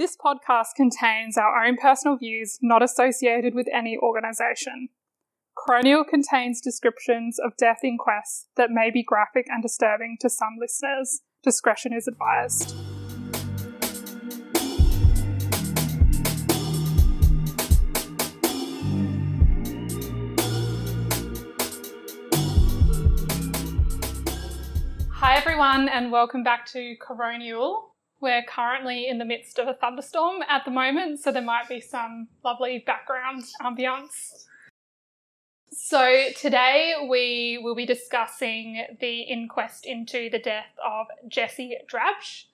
This podcast contains our own personal views not associated with any organisation. Coronial contains descriptions of death inquests that may be graphic and disturbing to some listeners. Discretion is advised. Hi, everyone, and welcome back to Coronial. We're currently in the midst of a thunderstorm at the moment, so there might be some lovely background ambience. So, today we will be discussing the inquest into the death of Jesse Drabsch.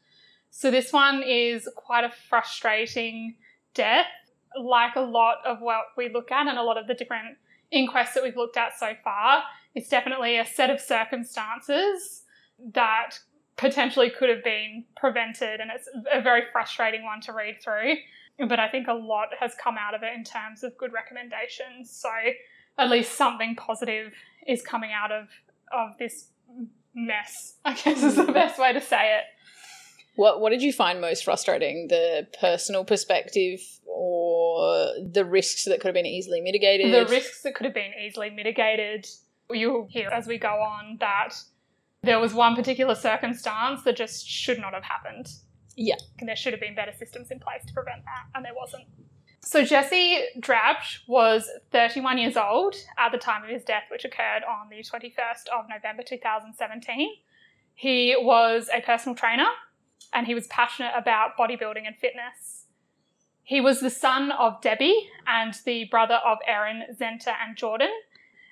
So, this one is quite a frustrating death, like a lot of what we look at and a lot of the different inquests that we've looked at so far. It's definitely a set of circumstances that potentially could have been prevented, and it's a very frustrating one to read through. But I think a lot has come out of it in terms of good recommendations. So at least something positive is coming out of of this mess. I guess is the mm. best way to say it. What What did you find most frustrating? The personal perspective, or the risks that could have been easily mitigated? The risks that could have been easily mitigated. You'll hear as we go on that there was one particular circumstance that just should not have happened. Yeah. And there should have been better systems in place to prevent that, and there wasn't. So Jesse Drabsch was 31 years old at the time of his death, which occurred on the 21st of November 2017. He was a personal trainer and he was passionate about bodybuilding and fitness. He was the son of Debbie and the brother of Erin, Zenta, and Jordan,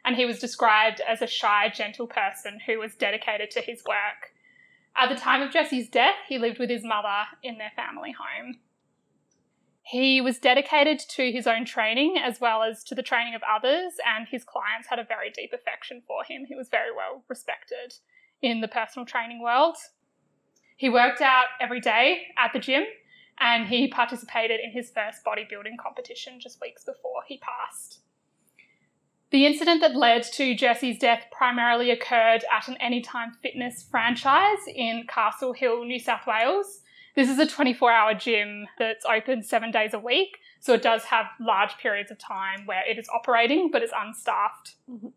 and he was described as a shy, gentle person who was dedicated to his work. At the time of Jesse's death, he lived with his mother in their family home. He was dedicated to his own training as well as to the training of others, and his clients had a very deep affection for him. He was very well respected in the personal training world. He worked out every day at the gym and he participated in his first bodybuilding competition just weeks before he passed. The incident that led to Jesse's death primarily occurred at an Anytime Fitness franchise in Castle Hill, New South Wales. This is a 24 hour gym that's open seven days a week, so it does have large periods of time where it is operating but is unstaffed. Mm-hmm.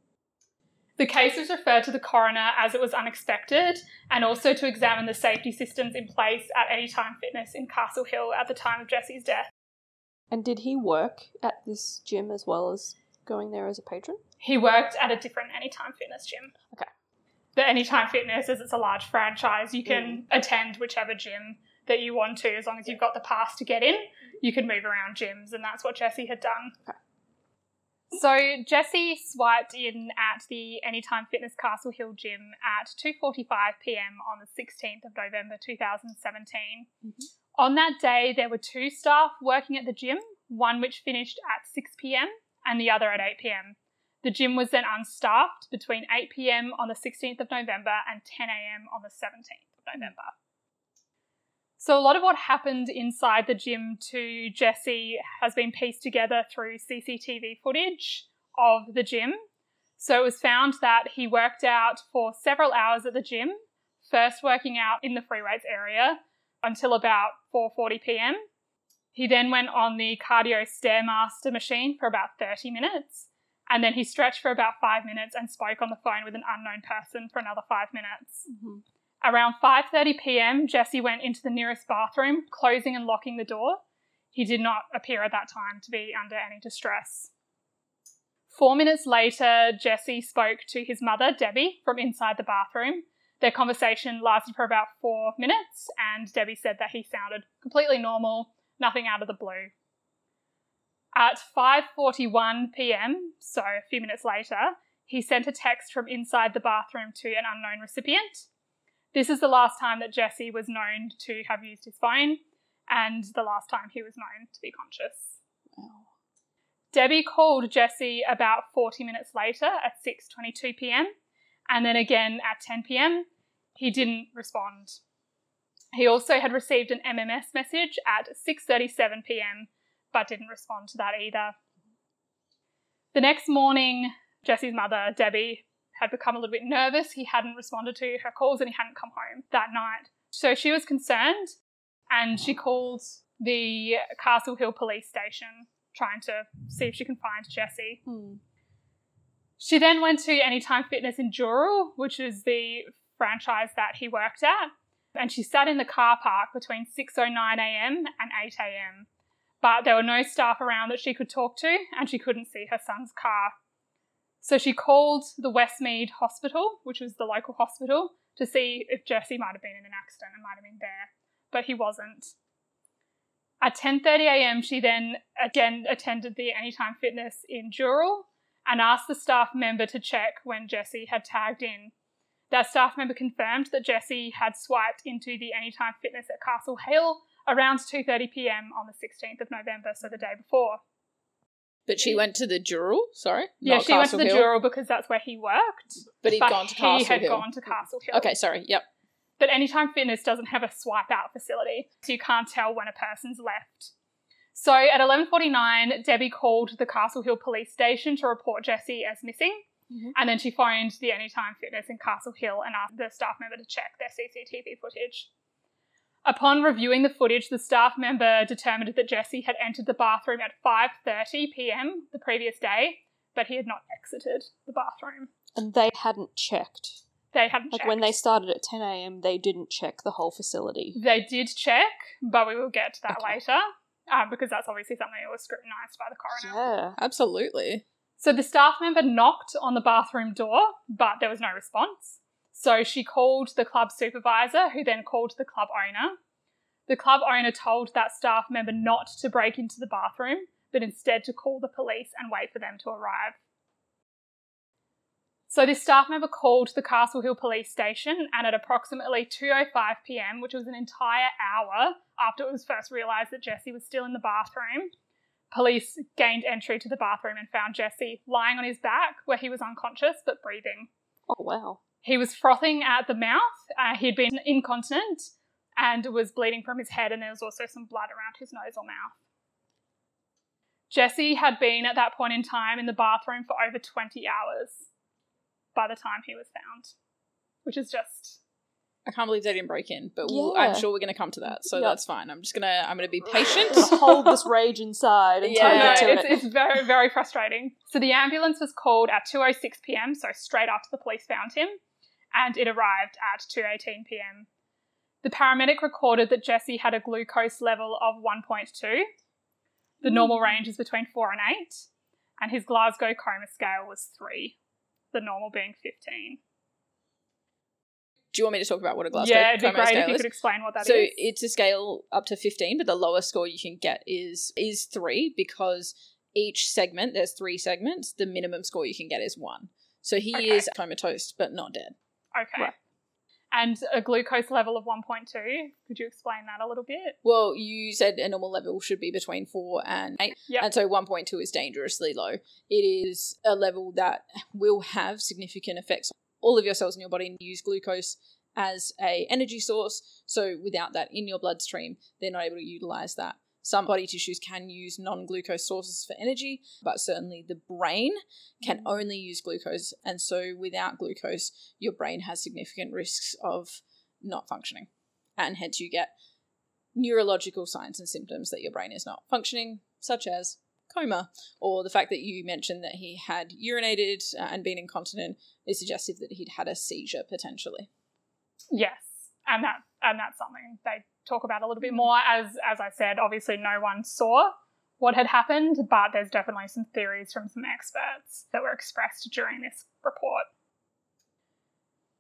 The case was referred to the coroner as it was unexpected and also to examine the safety systems in place at Anytime Fitness in Castle Hill at the time of Jesse's death. And did he work at this gym as well as going there as a patron? He worked at a different Anytime Fitness gym. Okay. The Anytime Fitness, as it's a large franchise, you can mm. attend whichever gym that you want to, as long as you've got the pass to get in. You can move around gyms, and that's what Jesse had done. Okay. So Jesse swiped in at the Anytime Fitness Castle Hill gym at 2:45 p.m. on the 16th of November 2017. Mm-hmm. On that day, there were two staff working at the gym, one which finished at 6 p.m and the other at 8 pm. The gym was then unstaffed between 8 pm on the 16th of November and 10 am on the 17th of November. So, a lot of what happened inside the gym to Jesse has been pieced together through CCTV footage of the gym. So, it was found that he worked out for several hours at the gym, first working out in the free weights area until about 4:40 p.m. He then went on the cardio stairmaster machine for about 30 minutes, and then he stretched for about five minutes and spoke on the phone with an unknown person for another five minutes. Mm-hmm. Around 5:30 p.m., Jesse went into the nearest bathroom, closing and locking the door. He did not appear at that time to be under any distress. Four minutes later, Jesse spoke to his mother, Debbie, from inside the bathroom. Their conversation lasted for about four minutes, and Debbie said that he sounded completely normal nothing out of the blue. At 5:41 p.m., so a few minutes later, he sent a text from inside the bathroom to an unknown recipient. This is the last time that Jesse was known to have used his phone and the last time he was known to be conscious. Wow. Debbie called Jesse about 40 minutes later at 6:22 p.m. and then again at 10 p.m. He didn't respond. He also had received an MMS message at 6:37 p.m. but didn't respond to that either. The next morning, Jesse's mother, Debbie, had become a little bit nervous. He hadn't responded to her calls and he hadn't come home that night. So she was concerned and she called the Castle Hill police station trying to see if she can find Jesse. Hmm. She then went to Anytime Fitness in Dural, which is the franchise that he worked at, and she sat in the car park between 6.09am and 8am. But there were no staff around that she could talk to, and she couldn't see her son's car. So she called the Westmead Hospital, which was the local hospital, to see if Jesse might have been in an accident and might have been there, but he wasn't. At 10.30am, she then again attended the Anytime Fitness in Dural and asked the staff member to check when Jesse had tagged in. That staff member confirmed that Jesse had swiped into the Anytime Fitness at Castle Hill around 2.30pm on the 16th of November, so the day before. But she went to the Dural, sorry? Yeah, she went to the Hill, Dural because that's where he worked. But he'd but gone to he Castle had Hill. gone to Castle Hill. Okay, sorry. Yep. But Anytime Fitness doesn't have a swipe out facility, so you can't tell when a person's left. So at 11:49, Debbie called the Castle Hill police station to report Jesse as missing, Mhm. and then she phoned the Anytime Fitness in Castle Hill and asked the staff member to check their CCTV footage. Upon reviewing the footage, the staff member determined that Jesse had entered the bathroom at 5:30 p.m. the previous day, but he had not exited the bathroom. And they hadn't checked. They hadn't Like checked. when they started at 10 a.m., they didn't check the whole facility. They did check, but we will get to that Okay. later uh, because that's obviously something that was scrutinised by the coroner. Yeah. Absolutely. So the staff member knocked on the bathroom door, but there was no response. So she called the club supervisor, who then called the club owner. The club owner told that staff member not to break into the bathroom, but instead to call the police and wait for them to arrive. So this staff member called the Castle Hill police station, and at approximately 2:05 p.m., which was an entire hour after it was first realised that Jesse was still in the bathroom, police gained entry to the bathroom and found Jesse lying on his back, where he was unconscious but breathing. Oh, wow. He was frothing at the mouth. Uh, he'd been incontinent and was bleeding from his head, and there was also some blood around his nose or mouth. Jesse had been at that point in time in the bathroom for over 20 hours by the time he was found, which is just I can't believe they didn't break in, but we'll, Yeah. I'm sure we're going to come to that, so Yeah. that's fine. I'm just gonna I'm gonna be patient. Just hold this rage inside until Yeah. you I get know, to it's, it. it's very, very frustrating. So the ambulance was called at 2.06 p.m., so straight after the police found him, and it arrived at 2.18 p.m. The paramedic recorded that Jesse had a glucose level of 1.2. The normal mm. range is between 4 and 8, and his Glasgow coma scale was 3, the normal being 15. Do you want me to talk about what a Glasgow yeah, it'd be great if you is? could explain what that is. so it's a scale up to 15 but the lowest score you can get is is 3 because each segment there's 3 segments the minimum score you can get is 1 so he Okay. is comatose but not dead okay. Right. And a glucose level of 1.2. Could you explain that a little bit? well you said a normal level should be between 4 and 8 Yep. and so 1.2 is dangerously low it is a level that will have significant effects all of your cells in your body use glucose as a energy source. So without that in your bloodstream they're not able to utilize that. Some body tissues can use non-glucose sources for energy but certainly the brain can mm-hmm. only use glucose. And so without glucose your brain has significant risks of not functioning. And hence you get neurological signs and symptoms that your brain is not functioning such as coma or the fact that you mentioned that he had urinated uh, and been incontinent is suggestive that he'd had a seizure potentially Yes, and that and that's something they talk about a little bit more. As as I said, obviously no one saw what had happened, but there's definitely some theories from some experts that were expressed during this report.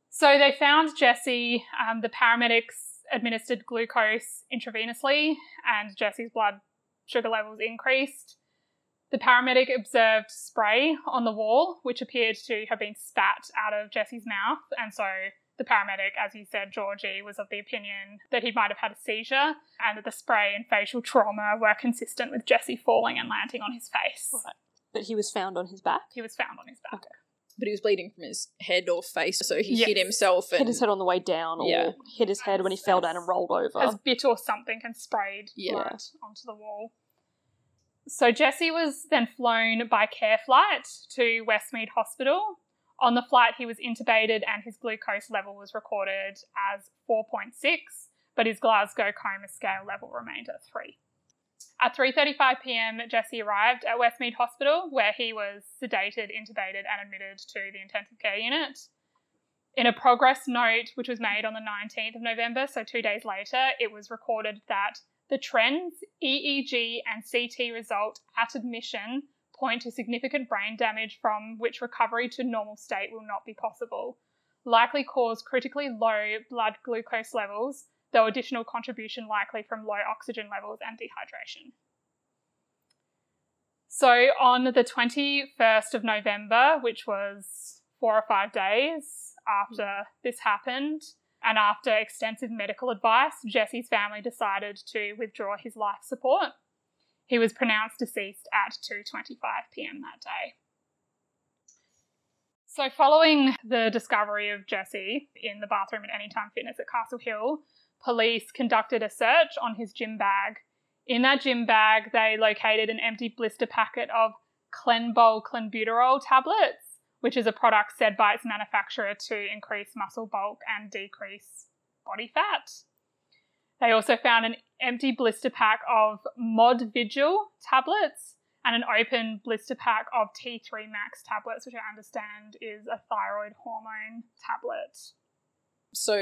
So they found Jesse. Um, the paramedics administered glucose intravenously, and Jesse's blood sugar levels increased. The paramedic observed spray on the wall, which appeared to have been spat out of Jesse's mouth, and so the paramedic, as you said, Georgie, was of the opinion that he might have had a seizure and that the spray and facial trauma were consistent with Jesse falling and landing on his face. Right. But he was found on his back. He was found on his back. but he was bleeding from his head or face so he Yes. hit himself and Hit his head on the way down, or Yeah. hit his head when he fell down and rolled over. Has bit or something and sprayed Yeah. blood onto the wall. So Jesse was then flown by care flight to Westmead Hospital. On the flight, he was intubated and his glucose level was recorded as 4.6, but his Glasgow coma scale level remained at 3. At 3:35 p.m., Jesse arrived at Westmead Hospital, where he was sedated, intubated, and admitted to the intensive care unit. In a progress note, which was made on the 19th of November, so two days later, it was recorded that the trends, EEG, and CT result at admission point to significant brain damage from which recovery to normal state will not be possible. Likely cause critically low blood glucose levels, though additional contribution likely from low oxygen levels and dehydration. So on the 21st of November, which was four or five days after this happened, and after extensive medical advice, Jesse's family decided to withdraw his life support. He was pronounced deceased at 2:25 p.m. that day. So, following the discovery of Jesse in the bathroom at Anytime Fitness at Castle Hill, police conducted a search on his gym bag. In that gym bag, they located an empty blister packet of Clenbull clenbuterol tablets, which is a product said by its manufacturer to increase muscle bulk and decrease body fat. They also found an empty blister pack of Modavigil tablets and an open blister pack of T3 Max tablets, which I understand is a thyroid hormone tablet. So,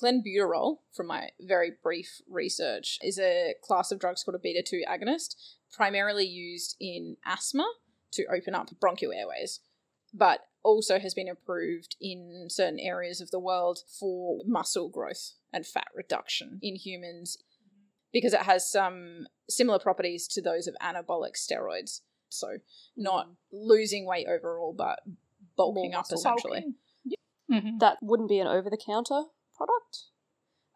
clenbuterol, from my very brief research, is a class of drugs called a beta 2 agonist, primarily used in asthma to open up bronchial airways, but also has been approved in certain areas of the world for muscle growth and fat reduction in humans because it has some similar properties to those of anabolic steroids. So, not losing weight overall, but bulking More up essentially. Bulking. Mhm. That wouldn't be an over the counter product?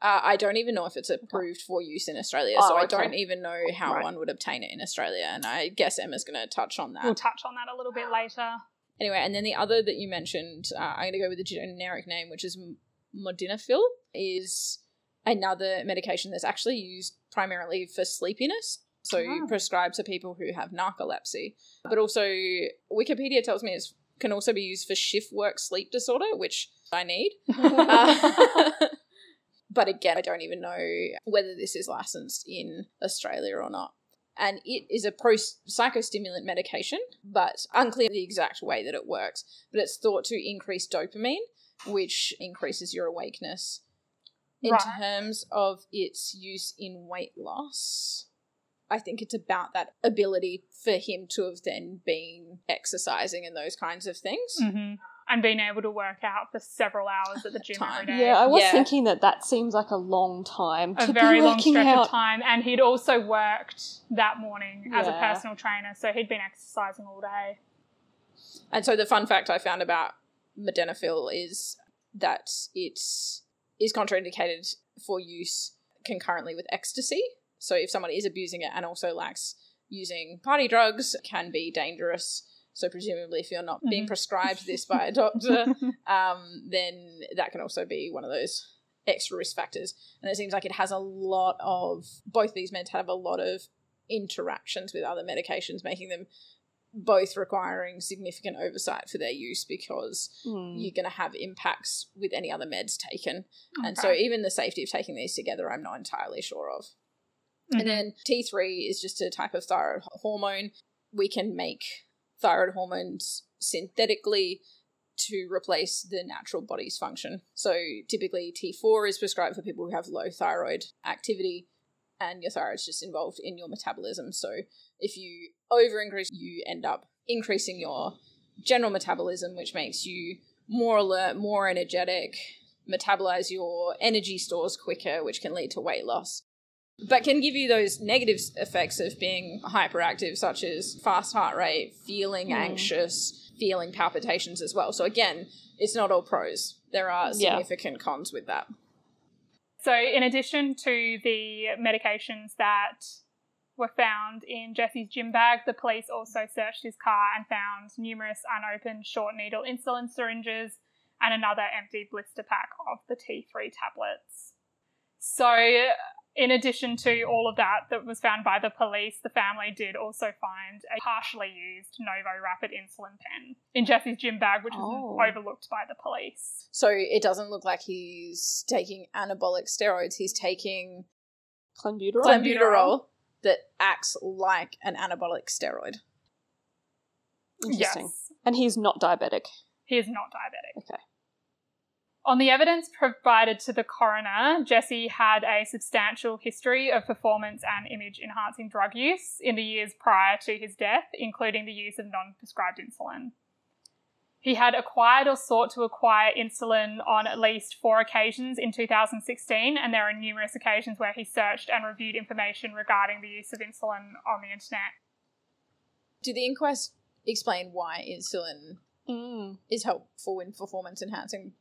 Uh, I don't even know if it's approved for use in Australia, Oh, so I okay. don't even know how Right. one would obtain it in Australia. And I guess Emma's going to touch on that. We'll touch on that a little bit later. Anyway, and then the other that you mentioned, uh, I'm going to go with the generic name, which is M- Modinafil, is another medication that's actually used primarily for sleepiness. So Oh. prescribed to people who have narcolepsy. But also, Wikipedia tells me it can also be used for shift work sleep disorder, which I need. Uh, but again, I don't even know whether this is licensed in Australia or not. And it is a pro psychostimulant medication, but unclear the exact way that it works. But it's thought to increase dopamine, which increases your awakeness. In Right. terms of its use in weight loss, I think it's about that ability for him to have then been exercising and those kinds of things. hmm And being able to work out for several hours at the gym Time. every day. Yeah, I was Yeah. thinking that that seems like a long time a to very be long working stretch out. of time. And he'd also worked that morning as a personal trainer, so he'd been exercising all day. And so the fun fact I found about modafinil is that it is contraindicated for use concurrently with ecstasy. So if someone is abusing it and also likes using party drugs, it can be dangerous. So presumably, if you're not being Mhm. prescribed this by a doctor, um, then that can also be one of those extra risk factors. And it seems like it has a lot of both these meds have a lot of interactions with other medications, making them both requiring significant oversight for their use because Hmm. you're going to have impacts with any other meds taken. And so even the safety of taking these together, I'm not entirely sure of. Mhm. And then T3 is just a type of thyroid hormone. We can make thyroid hormones synthetically to replace the natural body's function. So typically T4 is prescribed for people who have low thyroid activity and your thyroid's just involved in your metabolism. So if you over increase, you end up increasing your general metabolism, which makes you more alert, more energetic, metabolize your energy stores quicker, which can lead to weight loss but can give you those negative effects of being hyperactive, such as fast heart rate, feeling Hmm. anxious, feeling palpitations as well. So, again, it's not all pros. There are Yeah. significant cons with that. So, in addition to the medications that were found in Jesse's gym bag, the police also searched his car and found numerous unopened short needle insulin syringes and another empty blister pack of the T3 tablets. So, in addition to all of that that was found by the police, the family did also find a partially used Novo rapid insulin pen in Jesse's gym bag, which was Oh. overlooked by the police. So, it doesn't look like he's taking anabolic steroids, he's taking Clenbuterol? Clen- clenbuterol. that acts like an anabolic steroid. Interesting. Yes. And he's not diabetic. He is not diabetic. Okay. On the evidence provided to the coroner, Jesse had a substantial history of performance and image enhancing drug use in the years prior to his death, including the use of non prescribed insulin. He had acquired or sought to acquire insulin on at least four occasions in 2016, and there are numerous occasions where he searched and reviewed information regarding the use of insulin on the internet. Did the inquest explain why insulin Mm. is helpful in performance enhancing?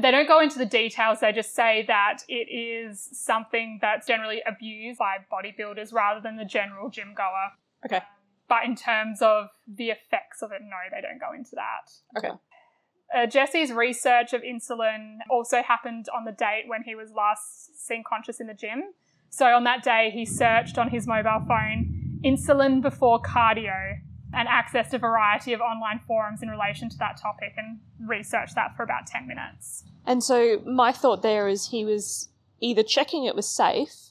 They don't go into the details, they just say that it is something that's generally abused by bodybuilders rather than the general gym goer. Okay. But in terms of the effects of it, no, they don't go into that. Okay. Uh, Jesse's research of insulin also happened on the date when he was last seen conscious in the gym. So on that day, he searched on his mobile phone insulin before cardio and accessed a variety of online forums in relation to that topic and researched that for about 10 minutes. And so my thought there is he was either checking it was safe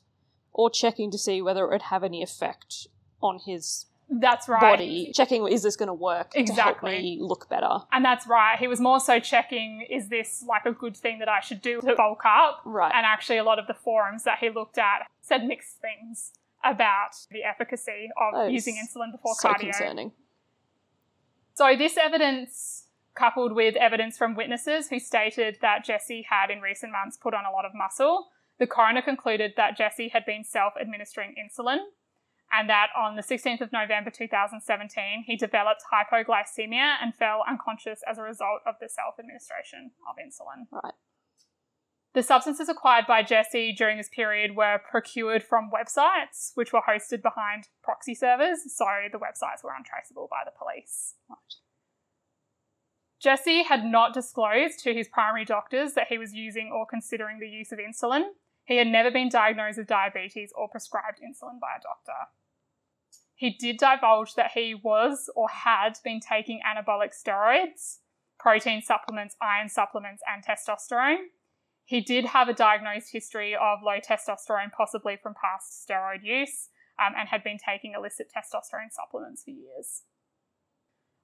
or checking to see whether it would have any effect on his That's right. body. Checking is this going to work to Exactly. help me look better? And that's right. He was more so checking is this like a good thing that I should do to bulk up? Right. And actually, a lot of the forums that he looked at said mixed things about the efficacy of That using insulin before so cardio. concerning. So, this evidence, coupled with evidence from witnesses who stated that Jesse had in recent months put on a lot of muscle, the coroner concluded that Jesse had been self administering insulin and that on the 16th of November 2017, he developed hypoglycemia and fell unconscious as a result of the self administration of insulin. Right. The substances acquired by Jesse during this period were procured from websites, which were hosted behind proxy servers, so the websites were untraceable by the police. Jesse had not disclosed to his primary doctors that he was using or considering the use of insulin. He had never been diagnosed with diabetes or prescribed insulin by a doctor. He did divulge that he was or had been taking anabolic steroids, protein supplements, iron supplements, and testosterone. He did have a diagnosed history of low testosterone, possibly from past steroid use, um, and had been taking illicit testosterone supplements for years.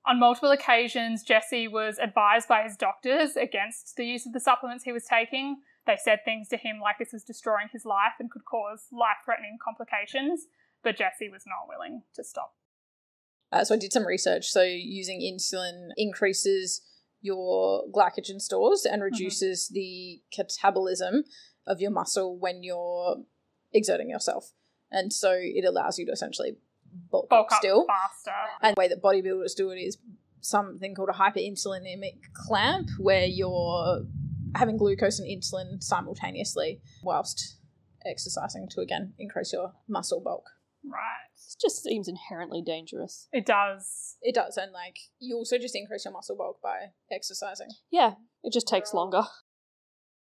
On multiple occasions, Jesse was advised by his doctors against the use of the supplements he was taking. They said things to him like this was destroying his life and could cause life threatening complications, but Jesse was not willing to stop. Uh, so I did some research. So using insulin increases your glycogen stores and mm-hmm. reduces the catabolism of your muscle when you're exerting yourself. And so it allows you to essentially bulk, Bulk up up still. faster. And the way that bodybuilders do it is something called a hyperinsulinemic clamp, where you're having glucose and insulin simultaneously whilst exercising to again increase your muscle bulk. Right. It just seems inherently dangerous. It does. It does, and like you also just increase your muscle bulk by exercising. Yeah, it just takes longer.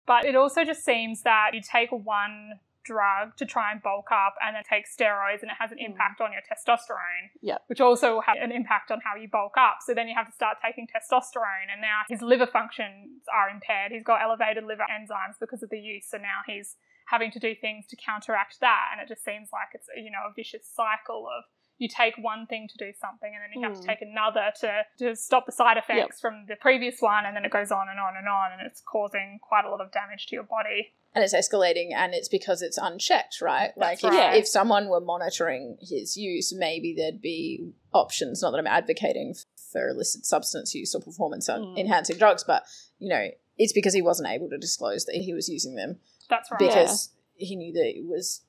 But it also just seems that you take one drug to try and bulk up and then take steroids and it has an mm. impact on your testosterone. Yep. Which also will have an impact on how you bulk up. So then you have to start taking testosterone and now his liver functions are impaired. He's got elevated liver enzymes because of the use. So now he's having to do things to counteract that. And it just seems like it's, you know, a vicious cycle of you take one thing to do something and then you have to Mm. take another to, to stop the side effects from the previous one and then it goes on and on and on and it's causing quite a lot of damage to your body. And it's escalating, and it's because it's unchecked, right? That's like, if, right. if someone were monitoring his use, maybe there'd be options. Not that I'm advocating for illicit substance use or performance Mm. enhancing drugs, but you know, it's because he wasn't able to disclose that he was using them That's right. because he knew that it was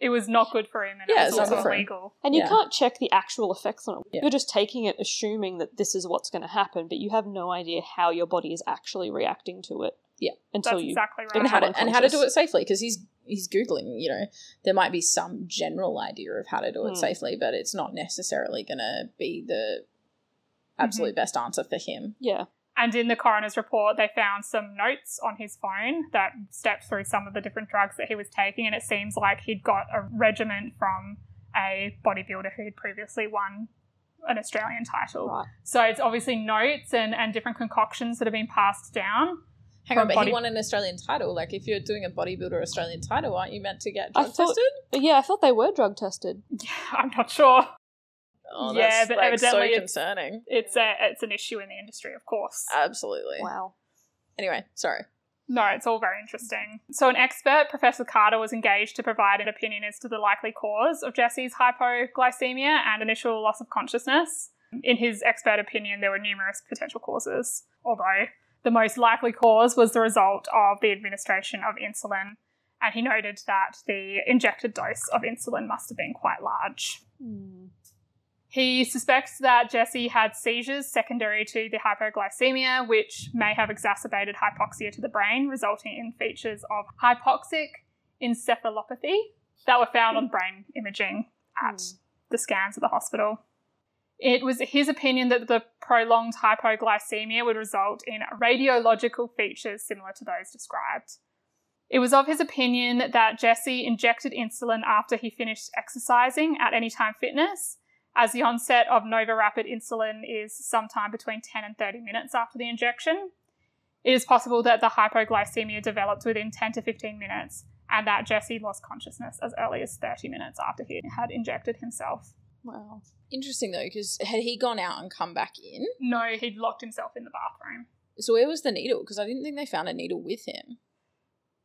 it was not good for him and Yeah, it it's was not also good for him. illegal. And you Yeah. can't check the actual effects on it. Yeah. You're just taking it, assuming that this is what's going to happen, but you have no idea how your body is actually reacting to it. Yeah. Until That's you. exactly right. and how to and how to do it safely because he's he's googling. You know, there might be some general idea of how to do it Hmm. safely, but it's not necessarily going to be the absolute best answer for him. Yeah. And in the coroner's report, they found some notes on his phone that stepped through some of the different drugs that he was taking, and it seems like he'd got a regimen from a bodybuilder who had previously won an Australian title. Right. So it's obviously notes and, and different concoctions that have been passed down. Hang on, but body- he won an Australian title. Like, if you're doing a bodybuilder Australian title, aren't you meant to get drug thought- tested? Yeah, I thought they were drug tested. Yeah, I'm not sure. Oh, Yeah, that's, but like, evidently so it's- concerning. It's a it's an issue in the industry, of course. Absolutely. Wow. Anyway, sorry. No, it's all very interesting. So, an expert, Professor Carter, was engaged to provide an opinion as to the likely cause of Jesse's hypoglycemia and initial loss of consciousness. In his expert opinion, there were numerous potential causes, although the most likely cause was the result of the administration of insulin. And he noted that the injected dose of insulin must have been quite large. Hmm. He suspects that Jesse had seizures secondary to the hypoglycemia, which may have exacerbated hypoxia to the brain, resulting in features of hypoxic encephalopathy that were found on brain imaging at Hmm. the scans at the hospital. It was his opinion that the prolonged hypoglycemia would result in radiological features similar to those described. It was of his opinion that Jesse injected insulin after he finished exercising at Anytime Fitness, as the onset of Novo Rapid insulin is sometime between 10 and 30 minutes after the injection. It is possible that the hypoglycemia developed within 10 to 15 minutes and that Jesse lost consciousness as early as 30 minutes after he had injected himself. Wow. Interesting, though, because had he gone out and come back in? No, he'd locked himself in the bathroom. So where was the needle? Because I didn't think they found a needle with him.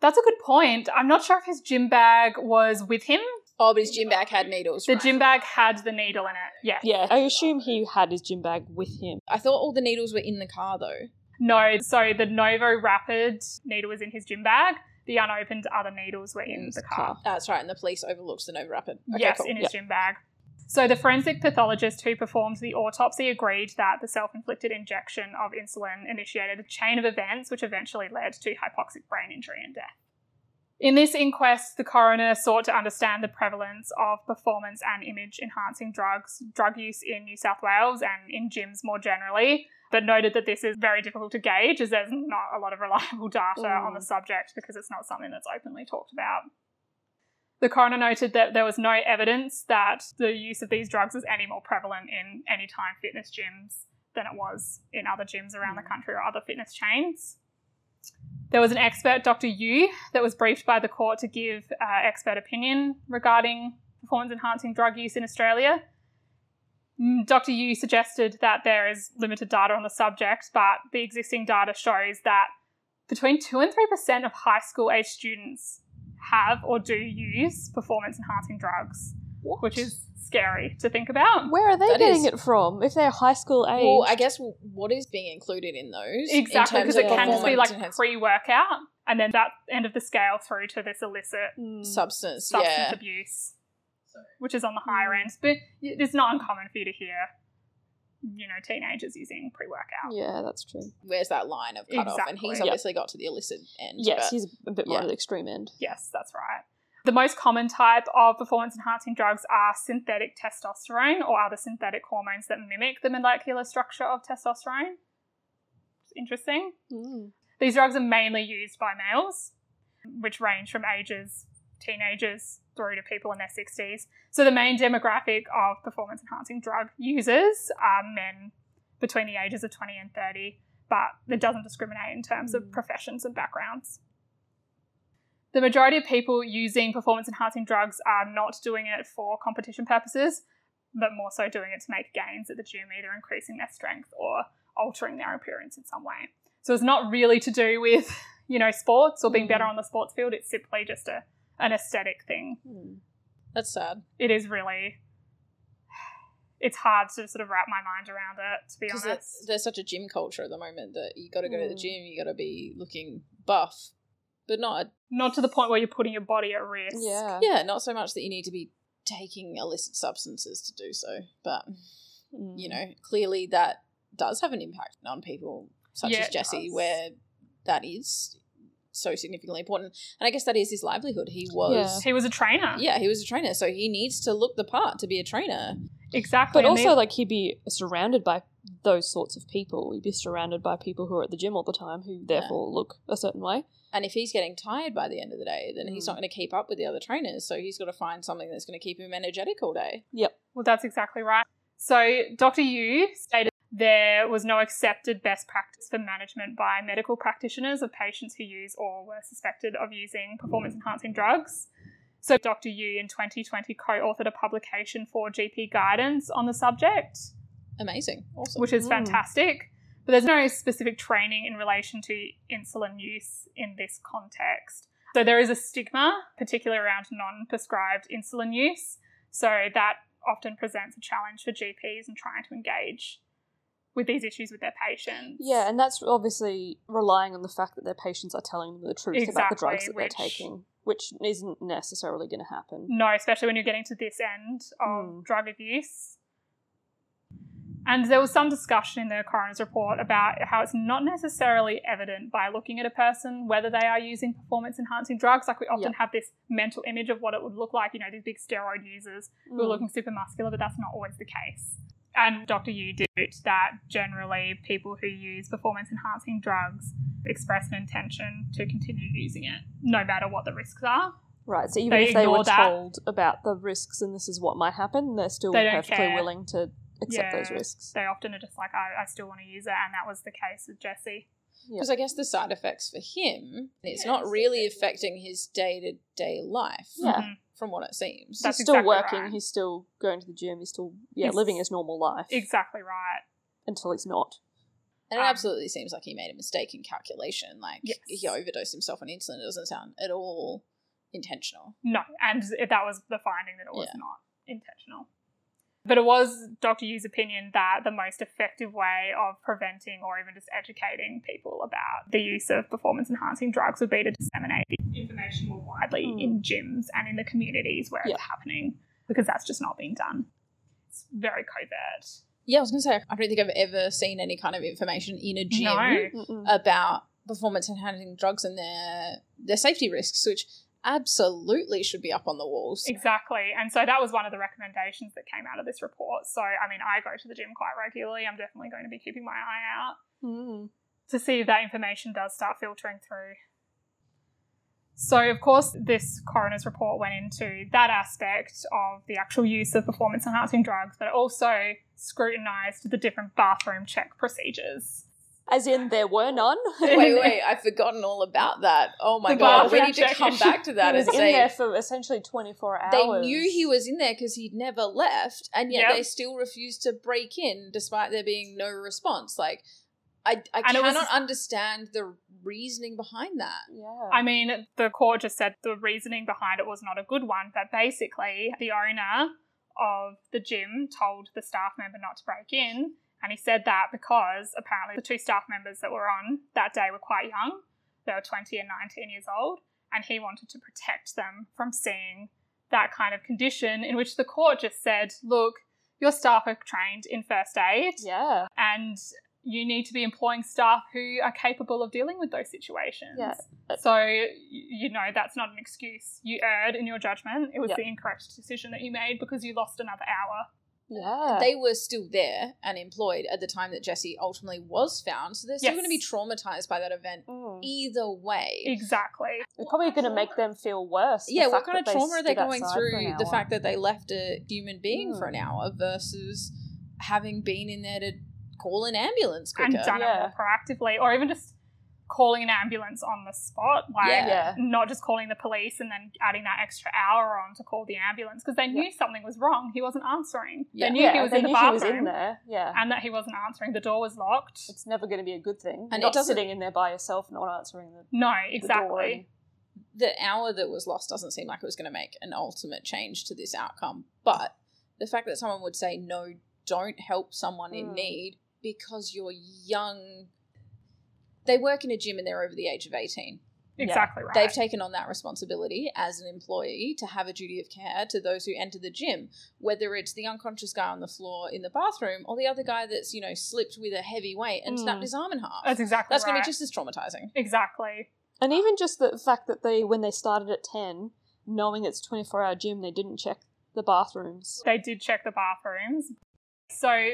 That's a good point. I'm not sure if his gym bag was with him. Oh, but his gym bag had needles. The right. gym bag had the needle in it. Yeah. Yeah, I assume he had his gym bag with him. I thought all the needles were in the car, though. No, so the Novo Rapid needle was in his gym bag. The unopened other needles were in his the car. That's right, and the police overlooks the Novo Rapid. Okay, yes, cool. in his gym bag. So the forensic pathologist who performed the autopsy agreed that the self-inflicted injection of insulin initiated a chain of events which eventually led to hypoxic brain injury and death. In this inquest, the coroner sought to understand the prevalence of performance and image enhancing drugs, drug use in New South Wales and in gyms more generally, but noted that this is very difficult to gauge as there's not a lot of reliable data Mm. on the subject because it's not something that's openly talked about. The coroner noted that there was no evidence that the use of these drugs is any more prevalent in anytime fitness gyms than it was in other gyms around the country or other fitness chains. There was an expert, Dr. Yu, that was briefed by the court to give uh, expert opinion regarding performance enhancing drug use in Australia. Mm, Dr. Yu suggested that there is limited data on the subject, but the existing data shows that between 2 and 3% of high school age students have or do use performance enhancing drugs, What? which is scary to think about. Where are they That getting is- it from? If they're high school age. Well, I guess what is being included in those? in Exactly, terms because it of can just be performance like enhancing pre workout and then that end of the scale through to this illicit Mm. substance. substance yeah. abuse, which is on the higher Mm. end. But it's not uncommon for you to hear, you know, teenagers using pre workout. Yeah, that's true. Where's that line of cut off? And he's Exactly. Yeah. obviously got to the illicit end. Yes, but- he's a bit more yeah. at the extreme end. Yes, that's right. The most common type of performance enhancing drugs are synthetic testosterone or other synthetic hormones that mimic the molecular structure of testosterone. Interesting. Mm. These drugs are mainly used by males, which range from ages, teenagers, through to people in their 60s. So the main demographic of performance enhancing drug users are men between the ages of 20 and 30, but it doesn't discriminate in terms of Mm. professions and backgrounds. The majority of people using performance enhancing drugs are not doing it for competition purposes, but more so doing it to make gains at the gym, either increasing their strength or altering their appearance in some way. So it's not really to do with, you know, sports or being Mm. better on the sports field. It's simply just a an aesthetic thing. Mm. That's sad. It is really it's hard to sort of wrap my mind around it, to be honest. there's such a gym culture at the moment that you got to go to the Mm. gym, you got to be looking buff, but not Not to the point where you're putting your body at risk. Yeah. yeah, not so much that you need to be taking illicit substances to do so, but Mm. you know, clearly that does have an impact on people such Yeah, as Jesse, where that is so significantly important. And I guess that is his livelihood. He was, He was a trainer. yeah, he was a trainer, so he needs to look the part to be a trainer. Exactly. But and also, the- like, he'd be surrounded by those sorts of people. He'd be surrounded by people who are at the gym all the time, who therefore look a certain way. And if he's getting tired by the end of the day, then he's Mm. not going to keep up with the other trainers. So he's got to find something that's going to keep him energetic all day. Yep. Well, that's exactly right. So, Dr. Yu stated There was no accepted best practice for management by medical practitioners of patients who use or were suspected of using performance enhancing drugs. So, Dr. Yu in 2020 co authored a publication for GP guidance on the subject, Amazing. Awesome. which is Mm. But there's no specific training in relation to insulin use in this context. So, there is a stigma, particularly around non prescribed insulin use. So, that often presents a challenge for GPs in trying to engage with these issues with their patients. Yeah, and that's obviously relying on the fact that their patients are telling them the truth about the drugs Exactly, that they're taking, which isn't necessarily going to happen. No, especially when you're getting to this end of Mm. drug abuse. And there was some discussion in the coroner's report about how it's not necessarily evident by looking at a person whether they are using performance enhancing drugs. Like we often Yep. have this mental image of what it would look like, you know, these big steroid users who are Mm. looking super muscular, but that's not always the case. And Dr. Yu did that generally people who use performance enhancing drugs express an intention to continue using it, no matter what the risks are. Right, so even They if they were that. told about the risks and this is what might happen, they're still They perfectly willing to accept those risks. They often are just like, I, I still want to use it, and that was the case with Jesse. Because I guess the side effects for him, it's not really affecting his day to day life, Yeah. Mhm. from what it seems. That's he's still exactly working, right. he's still going to the gym, he's still yeah, He's- living his normal life Exactly right. until he's not. and it um, absolutely seems like he made a mistake in calculation. Like, Yes. he overdosed himself on insulin. It doesn't sound at all intentional. No, and if that was the finding that it was Yeah. not intentional. But it was Dr. Yu's opinion that the most effective way of preventing or even just educating people about the use of performance enhancing drugs would be to disseminate information more widely Hmm. in gyms and in the communities where it's happening, because that's just not being done. It's very covert. Yeah, I was going to say, I don't think I've ever seen any kind of information in a gym No. About performance enhancing drugs and their their safety risks, which absolutely should be up on the walls. Exactly. And so that was one of the recommendations that came out of this report. So, I mean, I go to the gym quite regularly. I'm definitely going to be keeping my eye out Mm. to see if that information does start filtering through. So, of course, this coroner's report went into that aspect of the actual use of performance enhancing drugs, but it also scrutinised the different bathroom check procedures. As in, there were none. wait, wait, I've forgotten all about that. Oh my The god, we need to come back to that he and was in say there for essentially 24 hours. they knew he was in there because he'd never left, and yet Yep. they still refused to break in despite there being no response. Like, I, I And it was- cannot understand the reasoning behind that. Yeah. I mean, the court just said the reasoning behind it was not a good one, but basically, the owner of the gym told the staff member not to break in, and he said that because apparently the two staff members that were on that day were quite young. They were 20 and 19 years old, and he wanted to protect them from seeing that kind of condition, in which the court just said, look, your staff are trained in first aid yeah. and you need to be employing staff who are capable of dealing with those situations. Yeah. Uh, so, you know, that's not an excuse. You erred in your judgment. It was Yeah. the incorrect decision that you made because you lost another hour. Yeah. They were still there and employed at the time that Jesse ultimately was found, so they're still Yes. going to be traumatized by that event Mm. either way. Exactly. It's probably going to make them feel worse. yeah, what kind of that they trauma are they going through? The fact that they left a human being for an Mm. hour versus having been in there to call an ambulance quicker. And done it more proactively, or even just calling an ambulance on the spot. Like, Yeah. Yeah. not just calling the police and then adding that extra hour on to call the ambulance because they knew something was wrong. He wasn't answering. Yeah. They knew yeah, he was they in the knew he was bathroom in there. Yeah. and that he wasn't answering. The door was locked. It's never going to be a good thing. And You're not sitting in there by yourself, not answering the, No, exactly. the hour that was lost doesn't seem like it was going to make an ultimate change to this outcome. But the fact that someone would say, no, don't help someone in Mm. need because you're young. They work in a gym and they're over the age of 18. Exactly right. They've taken on that responsibility as an employee to have a duty of care to those who enter the gym, whether it's the unconscious guy on the floor in the bathroom or the other guy that's, you know, slipped with a heavy weight and Mm. snapped his arm in half. That's exactly That's right. going to be just as traumatizing. exactly. And even just the fact that they, when they started at 10, knowing it's 24 hour gym, they didn't check the bathrooms. They did check the bathrooms. So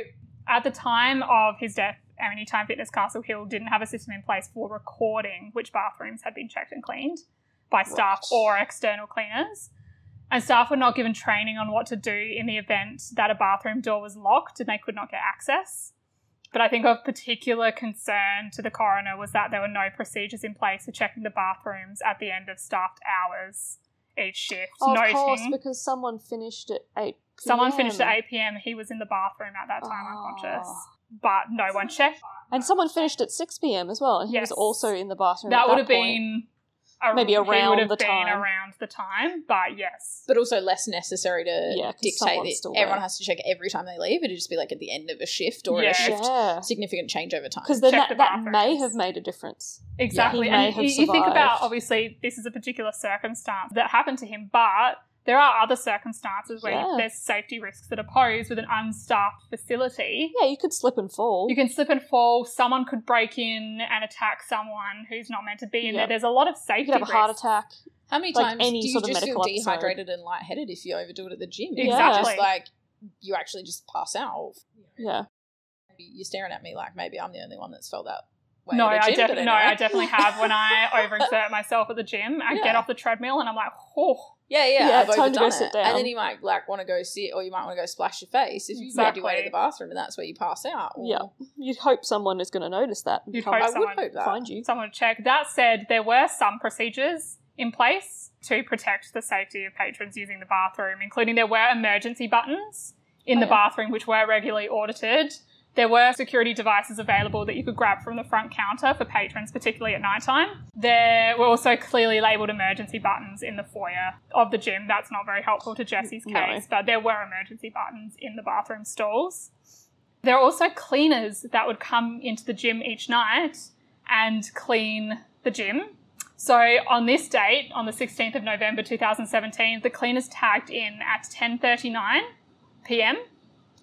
at the time of his death, Anytime Fitness Castle Hill didn't have a system in place for recording which bathrooms had been checked and cleaned by staff Right. or external cleaners. And staff were not given training on what to do in the event that a bathroom door was locked and they could not get access. But I think of particular concern to the coroner was that there were no procedures in place for checking the bathrooms at the end of staffed hours each shift, Oh, of course, because someone finished at 8 someone finished at 8 p.m. He was in the bathroom at that time Oh. Ah. unconscious, but no one checked. And someone finished at 6 p.m. as well, and he Yes. was also in the bathroom. That at would have point. been a, Maybe he around would have the been time. around the time, but yes. But also less necessary to Yeah, 'cause dictate someone's that everyone there. has to check every time they leave. It'd just be like at the end of a shift or Yeah. a shift Yeah. significant change over time. Because then Check that, the that may bathrooms. have made a difference. Exactly. He may and have you, you think about survived. obviously this is a particular circumstance that happened to him, but there are other circumstances where Yeah. there's safety risks that are posed with an unstaffed facility. Yeah, you could slip and fall. You can slip and fall. Someone could break in and attack someone who's not meant to be in there. There's a lot of You safety. could have a heart attack. How many like times any do you sort of just feel medical episode. dehydrated and lightheaded if you overdo it at the gym? Exactly. You just like you actually just pass out. Yeah. Maybe You're staring at me like maybe I'm the only one that's felt that way. No, at a I gym, but definitely no, I definitely have when I overexert myself at the gym. I get off the treadmill and I'm like, oh, Yeah, yeah, Yeah, I've time to go it. sit down. And then you might like want to go sit, or you might want to go splash your face if you've made your way to the bathroom, and that's where you pass out. Or- Yeah. You'd hope someone is going to notice that. You'd hope I would someone hope that. find you. someone would check. That said, there were some procedures in place to protect the safety of patrons using the bathroom, including there were emergency buttons in Oh, the yeah. bathroom which were regularly audited. There were security devices available that you could grab from the front counter for patrons, particularly at night time. There were also clearly labelled emergency buttons in the foyer of the gym. That's not very helpful to Jesse's No. case, but there were emergency buttons in the bathroom stalls. There are also cleaners that would come into the gym each night and clean the gym. So on this date, on the 16th of November 2017, the cleaners tagged in at 10:39 p.m.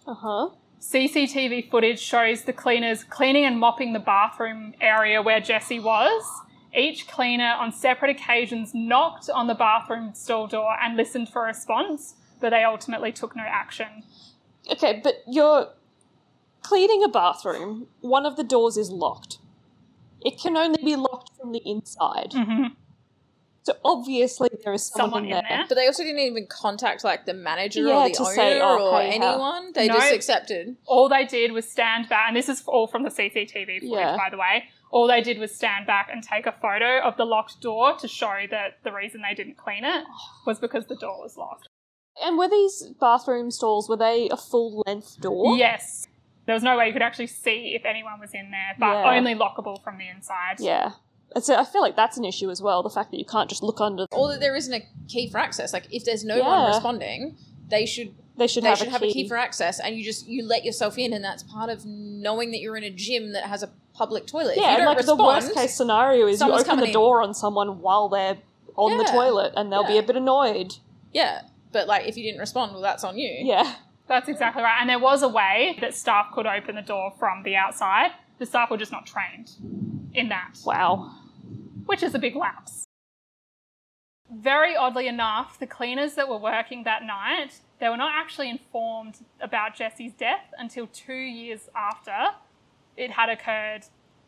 Uh huh. CCTV footage shows the cleaners cleaning and mopping the bathroom area where Jesse was. Each cleaner on separate occasions knocked on the bathroom stall door and listened for a response, but they ultimately took no action. Okay, but you're cleaning a bathroom. One of the doors is locked. It can only be locked from the inside. hmm So obviously there is someone, Someone in, in there. there. But they also didn't even contact like the manager Yeah, or the to owner say, oh, or hey, how- anyone. They No. just accepted. All they did was stand back, and this is all from the CCTV footage, Yeah. by the way. All they did was stand back and take a photo of the locked door to show that the reason they didn't clean it was because the door was locked. And were these bathroom stalls, were they a full length door? Yes. There was no way you could actually see if anyone was in there, but Yeah. only lockable from the inside. Yeah. And so I feel like that's an issue as well, the fact that you can't just look under. Or that there isn't a key for access. Like if there's no Yeah. one responding, they should They should they have, should a, have key. a key for access, and you just you let yourself in, and that's part of knowing that you're in a gym that has a public toilet. If you Yeah, don't like respond, the worst case scenario is you open coming the in. door on someone while they're on the toilet and they'll be a bit annoyed. Yeah, but like if you didn't respond, well, that's on you. Yeah. That's exactly right. And there was a way that staff could open the door from the outside. The staff were just not trained in that. Wow. Which is a big lapse. Very oddly enough, the cleaners that were working that night, they were not actually informed about Jesse's death until two years after it had occurred.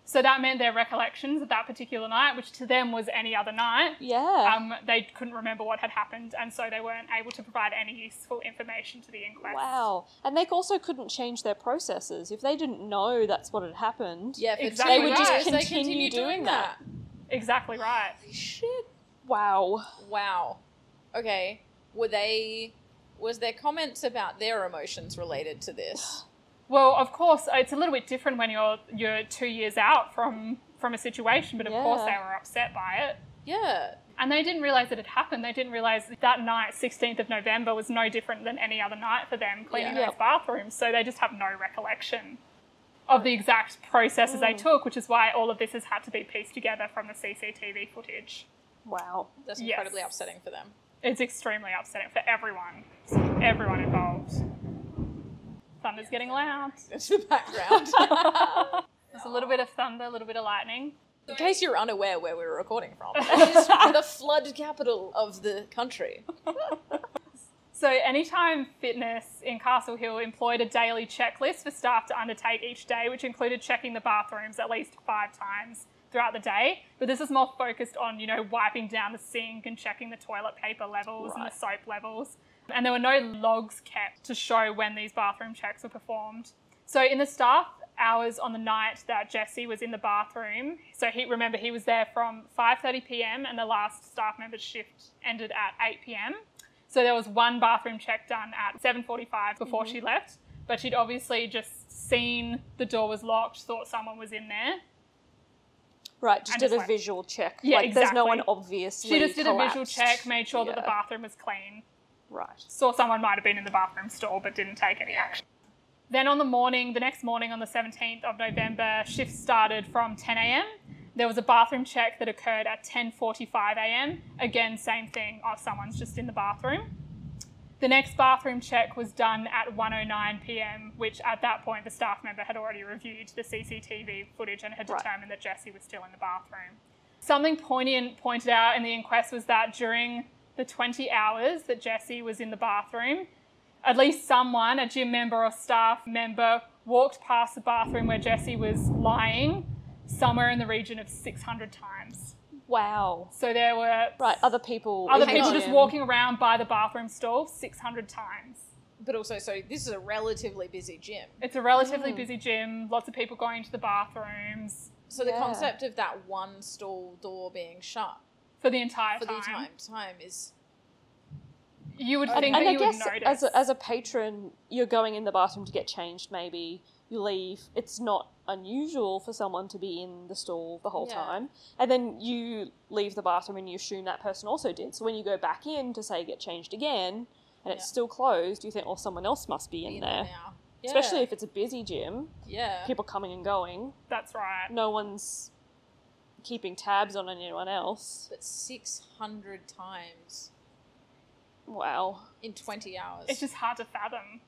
So that meant their recollections of that particular night, which to them was any other night, Yeah. um, they couldn't remember what had happened, and so they weren't able to provide any useful information to the inquest. wow. And they also couldn't change their processes. If they didn't know that's what had happened. Yeah, Exactly They would just years, they continue continued doing that. Exactly right. Shit. Wow. Wow. Okay. Were they? Was there comments about their emotions related to this? Well, of course, it's a little bit different when you're you're two years out from from a situation, but of course they were upset by it. Yeah. And they didn't realize it had happened. They didn't realize that, that night, 16th of November, was no different than any other night for them cleaning Yeah. those bathrooms. So they just have no recollection of the exact processes they Mm. took, which is why all of this has had to be pieced together from the CCTV footage. Wow. That's Yes. incredibly upsetting for them. It's extremely upsetting for everyone, everyone involved. Thunder's getting loud. That's the background. There's a little bit of thunder, a little bit of lightning. In case you're unaware where we're recording from, it is the flood capital of the country. So, Anytime Fitness in Castle Hill employed a daily checklist for staff to undertake each day, which included checking the bathrooms at least five times throughout the day. But this is more focused on, you know, wiping down the sink and checking the toilet paper levels and the soap levels. And there were no logs kept to show when these bathroom checks were performed. So, in the staff hours on the night that Jesse was in the bathroom. So he remember he was there from 5:30 p.m. and the last staff member's shift ended at 8 p.m. So there was one bathroom check done at 7:45 before mm-hmm. she left, but she'd obviously just seen the door was locked, thought someone was in there. Right, just did just a like- visual check. Yeah, like there's no one exactly. obviously. She just did a visual check, made sure that the bathroom was clean. Right. saw someone might have been in the bathroom stall but didn't take any action. Then on the morning, the next morning on the 17th of November, shifts started from 10 a.m. There was a bathroom check that occurred at 10:45 a.m. Again, same thing. Oh, someone's just in the bathroom. The next bathroom check was done at 1:09 p.m., which at that point the staff member had already reviewed the CCTV footage and had Right. determined that Jesse was still in the bathroom. Something poignant pointed out in the inquest was that during the 20 hours that Jesse was in the bathroom, at least someone, a gym member or staff member, walked past the bathroom where Jesse was lying somewhere in the region of 600 times. Wow. So there were Right, other people. other people just gym. walking around by the bathroom stall 600 times. But also, so this is a relatively busy gym. It's a relatively Mm. busy gym, lots of people going to the bathrooms So the Yeah. concept of that one stall door being shut for the entire for the time. entire time is You would And- think and that I you guess would notice. as a, as a patron, you're going in the bathroom to get changed. Maybe you leave. It's not unusual for someone to be in the stall the whole Yeah. time, and then you leave the bathroom and you assume that person also did. So when you go back in to say get changed again, and it's still closed, you think, oh, someone else must be in in there. now. Especially if it's a busy gym, yeah. people coming and going. That's right. No one's keeping tabs on anyone else. But six hundred times Wow. in twenty hours. It's just hard to fathom.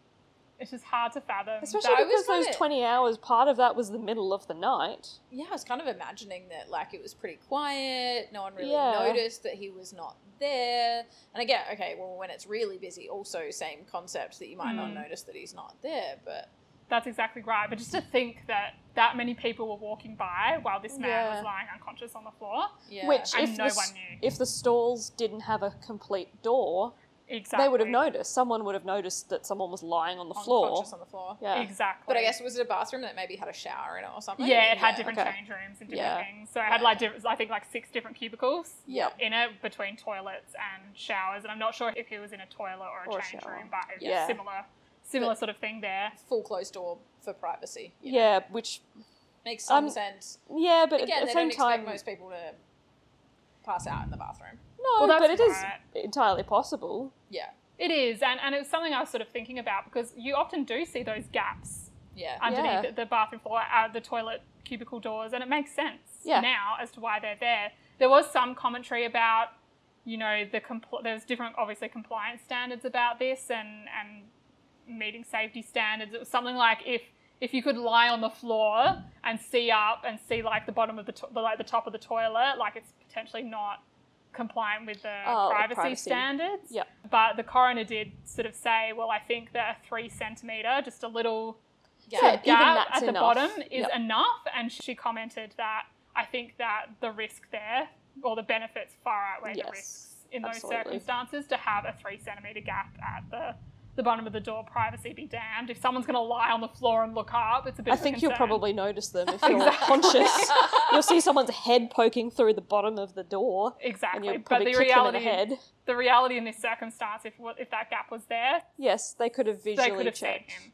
It's just hard to fathom. Especially I because those kinda- 20 hours, part of that was the middle of the night. yeah, I was kind of imagining that like it was pretty quiet. No one really Yeah. noticed that he was not there. And again, okay, well, when it's really busy, also same concept that you might not Mm. notice that he's not there. But That's exactly right. But just to think that that many people were walking by while this man Yeah. was lying unconscious on the floor. yeah, Which, And if, no the, one knew. if the stalls didn't have a complete door, Exactly. they would have noticed. Someone would have noticed that someone was lying on the floor. unconscious on the floor. Yeah. Exactly. But I guess was it a bathroom that maybe had a shower in it or something? Yeah, it had different okay. change rooms and different Yeah. things. So it had like diff- I think like six different cubicles Yeah. in it between toilets and showers. And I'm not sure if he was in a toilet or a Or change shower. room, but it's Yeah. similar, similar But- sort of thing there. Full closed door for privacy. you know? Yeah, which, Makes some Um, sense. yeah, but Again, at they the don't same expect time, most people to pass out in the bathroom. No, Well, but that's it is right. entirely possible. Yeah. It is, and, and it was something I was sort of thinking about because you often do see those gaps Yeah. underneath Yeah. the, the bathroom floor, uh, the toilet cubicle doors, and it makes sense Yeah. now as to why they're there. There was some commentary about, you know, the compl- there's different obviously compliance standards about this and and meeting safety standards. It was something like if if you could lie on the floor and see up and see like the bottom of the, to- the like the top of the toilet, like it's potentially not compliant with the Oh, privacy, privacy. standards. But the coroner did sort of say, well, I think that a three centimeter, just a little Yeah. Gap at the enough. bottom is Yep. enough. And she commented that I think that the risk there, or the benefits far outweigh the risks in those circumstances to have a three centimeter gap at the the bottom of the door. Privacy be damned. If someone's going to lie on the floor and look up, it's a bit. I of a think you'll concern. probably notice them if you're Exactly. conscious. You'll see someone's head poking through the bottom of the door, and exactly. you'll But probably the kick reality, them in the head. the reality in this circumstance, if if that gap was there, Yes, they could have they visually could have seen checked. him.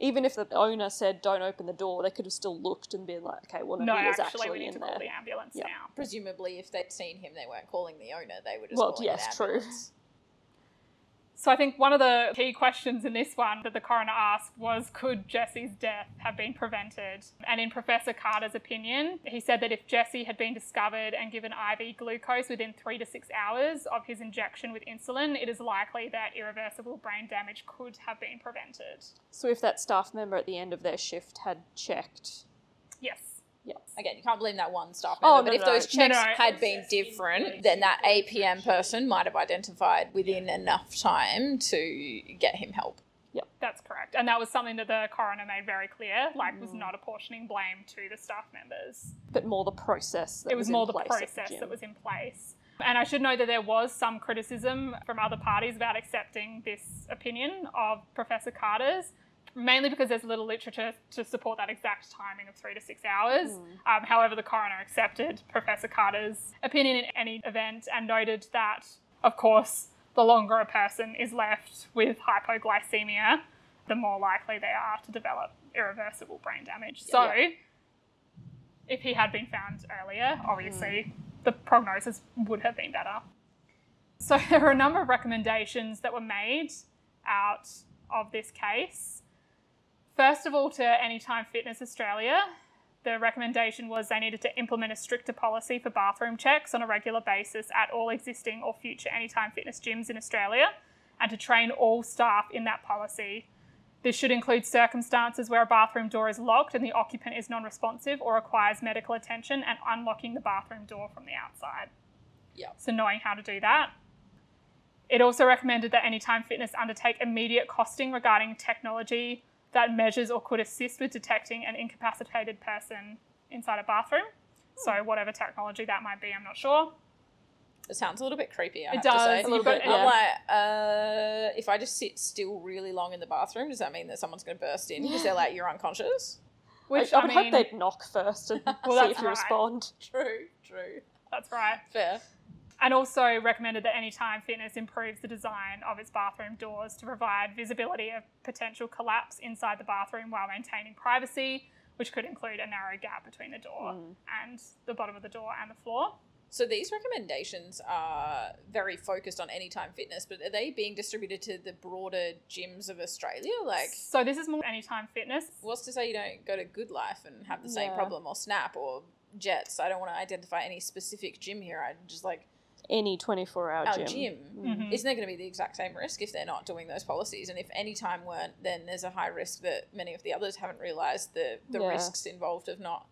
Even if the owner said don't open the door, they could have still looked and been like, okay, well, no, No, he was actually, actually, we need in to there. call the ambulance Yeah. now. Presumably, if they'd seen him, they weren't calling the owner. They were just Well, calling yes, an true. ambulance. So I think one of the key questions in this one that the coroner asked was could Jesse's death have been prevented? And in Professor Carter's opinion, he said that if Jesse had been discovered and given IV glucose within three to six hours of his injection with insulin, it is likely that irreversible brain damage could have been prevented. So if that staff member at the end of their shift had checked, Yes. Yeah, Again, you can't blame that one staff Oh, member. no, but if no. those checks no. had been different, then that APM person might have identified within enough time to get him help. Yep. That's correct. And that was something that the coroner made very clear, like was mm. not apportioning blame to the staff members. but more the process. That it was in more the process gym. that was in place. And I should note that there was some criticism from other parties about accepting this opinion of Professor Carter's. Mainly because there's little literature to support that exact timing of three to six hours. Mm. Um, however, the coroner accepted Professor Carter's opinion in any event and noted that, of course, the longer a person is left with hypoglycemia, the more likely they are to develop irreversible brain damage. So, if he had been found earlier, obviously the prognosis would have been better. So, there are a number of recommendations that were made out of this case. First of all, to Anytime Fitness Australia, the recommendation was they needed to implement a stricter policy for bathroom checks on a regular basis at all existing or future Anytime Fitness gyms in Australia and to train all staff in that policy. This should include circumstances where a bathroom door is locked and the occupant is non responsive or requires medical attention and unlocking the bathroom door from the outside. Yep. So, knowing how to do that. It also recommended that Anytime Fitness undertake immediate costing regarding technology that measures or could assist with detecting an incapacitated person inside a bathroom. So, whatever technology that might be, I'm not sure. It sounds a little bit creepy. I It have does. To say. A little bit, I'm yeah. like, uh, if I just sit still really long in the bathroom, does that mean that someone's going to burst in because they're like, you're unconscious? Which I, I I, would mean, hope they'd knock first and Well, see if you right. respond. True, true. that's right. Fair. And also recommended that Anytime Fitness improves the design of its bathroom doors to provide visibility of potential collapse inside the bathroom while maintaining privacy, which could include a narrow gap between the door Mm. and the bottom of the door and the floor. So these recommendations are very focused on Anytime Fitness, but are they being distributed to the broader gyms of Australia? Like, So this is more Anytime Fitness. what's to say you don't go to Good Life and have the same Yeah. problem, or Snap, or Jetts? I don't want to identify any specific gym here. I just like Any 24 hour our gym. gym. Mhm. Isn't there going to be the exact same risk if they're not doing those policies? And if Anytime weren't, then there's a high risk that many of the others haven't realised the the Yeah. risks involved of not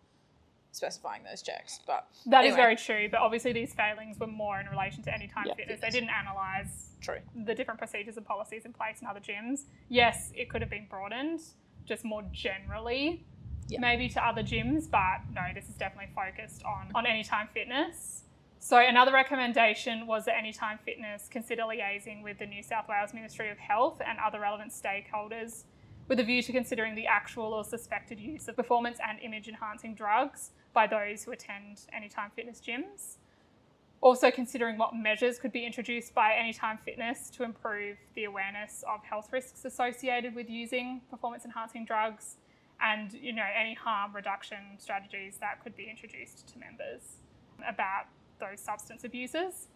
specifying those checks. But That is Anyway. very true, but obviously these failings were more in relation to Anytime Yeah, Fitness. fitness. They didn't analyse true. the different procedures and policies in place in other gyms. Yes, it could have been broadened, just more generally, Yeah. maybe to other gyms, but no, this is definitely focused on, on Anytime Fitness. So another recommendation was that Anytime Fitness consider liaising with the New South Wales Ministry of Health and other relevant stakeholders with a view to considering the actual or suspected use of performance and image enhancing drugs by those who attend Anytime Fitness gyms. Also, considering what measures could be introduced by Anytime Fitness to improve the awareness of health risks associated with using performance enhancing drugs and you know any harm reduction strategies that could be introduced to members about those substance abusers.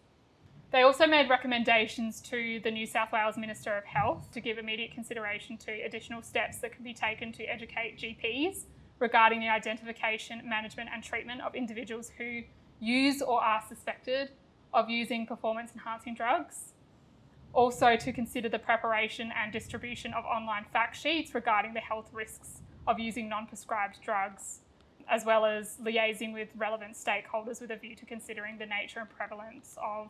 They also made recommendations to the New South Wales Minister of Health to give immediate consideration to additional steps that can be taken to educate GPs regarding the identification, management, and treatment of individuals who use or are suspected of using performance enhancing drugs. Also, to consider the preparation and distribution of online fact sheets regarding the health risks of using non prescribed drugs, as well as liaising with relevant stakeholders with a view to considering the nature and prevalence of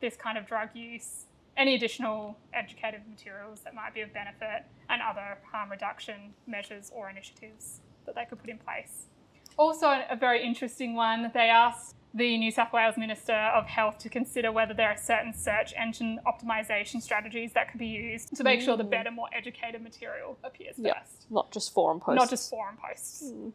this kind of drug use, any additional educative materials that might be of benefit, and other harm reduction measures or initiatives that they could put in place. Also, a very interesting one, they asked the New South Wales Minister of Health to consider whether there are certain search engine optimization strategies that could be used to make sure the better, more educated material appears Yep. first, Not just forum posts. not just forum posts. Hmm.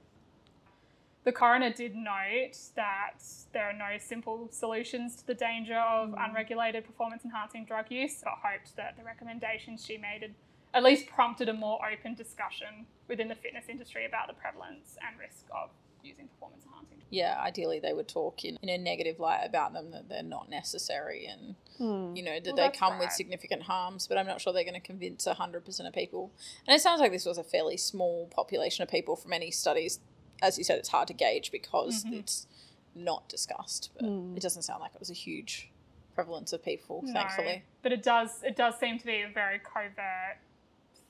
The coroner did note that there are no simple solutions to the danger of unregulated performance enhancing drug use, but hoped that the recommendations she made had at least prompted a more open discussion within the fitness industry about the prevalence and risk of using performance enhancing drugs. Yeah, ideally they would talk in, in a negative light about them that they're not necessary and Hmm. you know that Well, they that's come with significant harms. But I'm not sure they're going to convince hundred percent of people. And it sounds like this was a fairly small population of people from any studies. As you said, it's hard to gauge because Mhm. it's not discussed. But Mm. it doesn't sound like it was a huge prevalence of people. No, Thankfully, but it does it does seem to be a very covert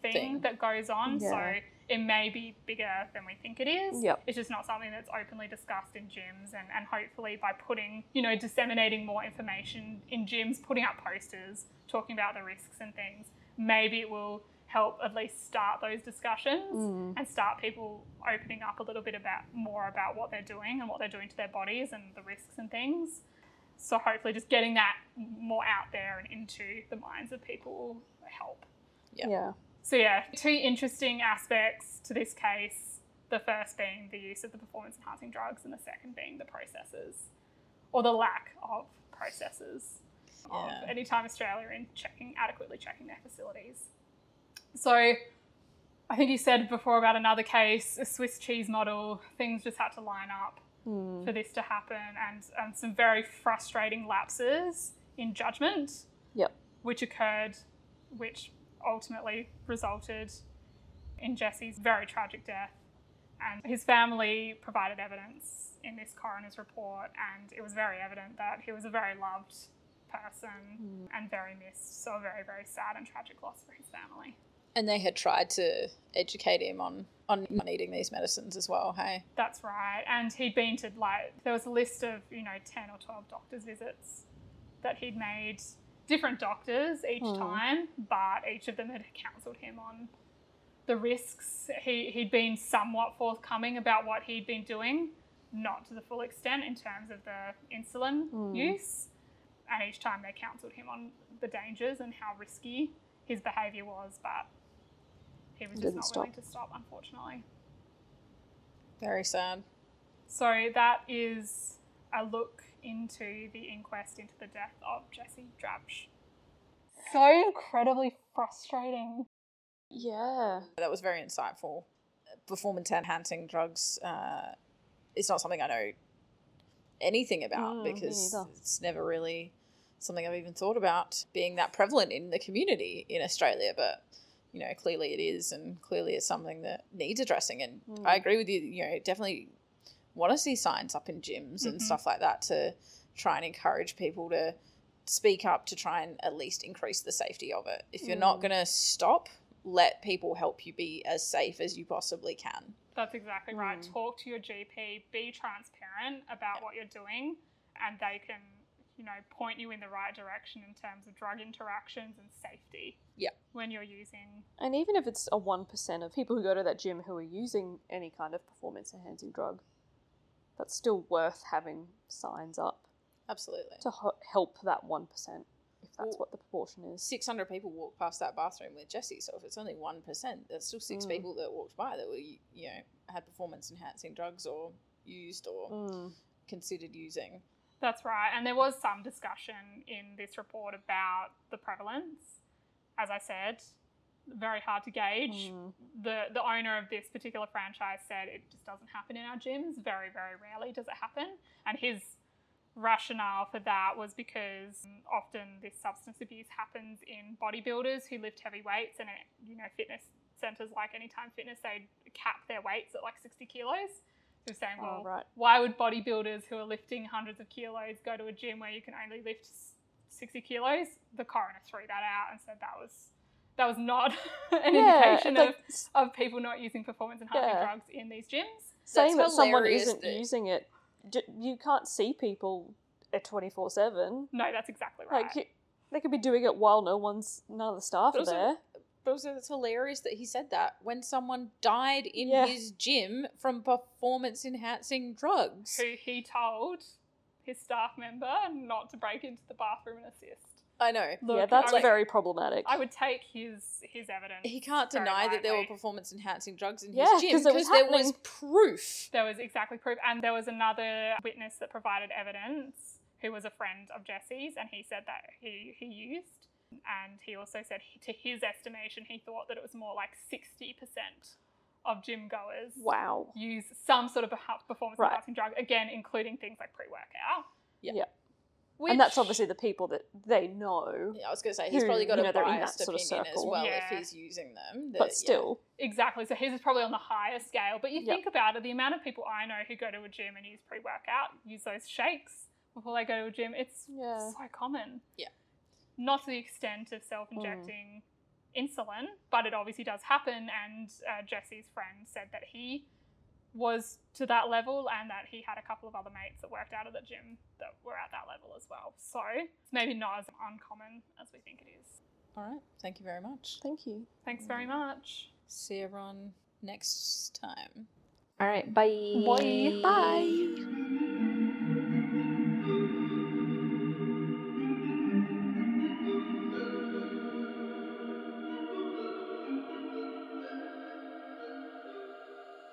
thing, Thing. that goes on. Yeah. So it may be bigger than we think it is. Yep. It's just not something that's openly discussed in gyms and, and hopefully by putting, you know, disseminating more information in gyms, putting up posters, talking about the risks and things, maybe it will help at least start those discussions Mm. and start people opening up a little bit about more about what they're doing and what they're doing to their bodies and the risks and things. So hopefully just getting that more out there and into the minds of people will help. Yeah. Yeah. So, yeah, two interesting aspects to this case. The first being the use of the performance enhancing drugs, and the second being the processes or the lack of processes Yeah. of Anytime Australia in checking, adequately checking their facilities. So, I think you said before about another case, a Swiss cheese model, things just had to line up Hmm. for this to happen, and, and some very frustrating lapses in judgment Yep. which occurred, which ultimately resulted in Jesse's very tragic death. And his family provided evidence in this coroner's report, and it was very evident that he was a very loved person and very missed. So, a very, very sad and tragic loss for his family. And they had tried to educate him on on eating these medicines as well. Hey, That's right. And he'd been to like there was a list of, you know, 10 or 12 doctors visits that he'd made different doctors each Hmm. time, but each of them had counseled him on the risks. He he'd been somewhat forthcoming about what he'd been doing, not to the full extent in terms of the insulin Hmm. use. And each time they counseled him on the dangers and how risky his behaviour was, but he was just Didn't not stop. willing to stop, unfortunately. very sad. So that is a look into the inquest into the death of Jesse Drabsch. So incredibly frustrating. Yeah. That was very insightful. Performance enhancing drugs. Uh, it's not something I know anything about Mm, because it's never really something I've even thought about being that prevalent in the community in Australia. But you know, clearly it is, and clearly it's something that needs addressing. And I Mm. agree with you. You know, definitely want to see signs up in gyms and Mhm. stuff like that to try and encourage people to speak up to try and at least increase the safety of it. If you're not Mm. going to stop, let people help you be as safe as you possibly can. That's exactly right. Mm. Talk to your GP, be transparent about what you're doing, and they can, you know, point you in the right direction in terms of drug interactions and safety. Yeah. When you're using And even if it's a 1% of people who go to that gym who are using any kind of performance enhancing drug, that's still worth having signs up Absolutely. to ho- help that 1%, if that's Well- what the proportion is. 600 people walked past that bathroom with Jesse, so if it's only 1%, there's still six Mm. people that walked by that were, you know, had performance enhancing drugs or used or Mm. considered using. That's right. And there was some discussion in this report about the prevalence. As I said, very hard to gauge. Mm. The the owner of this particular franchise said it just doesn't happen in our gyms. Very, very rarely does it happen. And his rationale for that was because often this substance abuse happens in bodybuilders who lift heavy weights and it, you know, fitness centers like Anytime Fitness, they cap their weights at like 60 kilos. He was saying, Oh, well, right. why would bodybuilders who are lifting hundreds of kilos go to a gym where you can only lift 60 kilos? The coroner threw that out and said that was that was not an Yeah, indication like, of, s- of people not using performance enhancing Yeah. drugs in these gyms. saying that someone isn't that- using it, you can't see people at 24 7. No, that's exactly right. Like, they could be doing it while no one's, none of the staff But are also- there. But also, it's hilarious that he said that when someone died in Yeah. his gym from performance enhancing drugs. who he told his staff member not to break into the bathroom and assist. I know. Look, yeah, that's I would, very problematic. I would take his his evidence. He can't very deny that there were performance enhancing drugs in Yeah, his gym 'cause it because there was proof. There was exactly proof, and there was another witness that provided evidence who was a friend of Jesse's, and he said that he he used, and he also said he, to his estimation he thought that it was more like sixty percent of gym goers wow. use some sort of perha- performance Right. enhancing drug, again including things like pre workout. Yeah. Yeah. Which, And that's obviously the people that they know. Yeah, I was going to say he's Who, probably got you a know, they're in that biased sort of opinion as circle. well Yeah. if he's using them. that- But yeah. still, Exactly. So his is probably on the higher scale. But you Yep. think about it, the amount of people I know who go to a gym and use pre workout, use those shakes before they go to a gym, it's Yeah. so common. Yeah. Not to the extent of self injecting insulin, but it obviously does happen. And uh, Jesse's friend said that he was to that level and that he had a couple of other mates that worked out of the gym that were at that level as well. So it's maybe not as uncommon as we think it is. All right. Thank you very much. thank you. Thanks very much. See everyone next time. All right. Bye. Bye. Bye.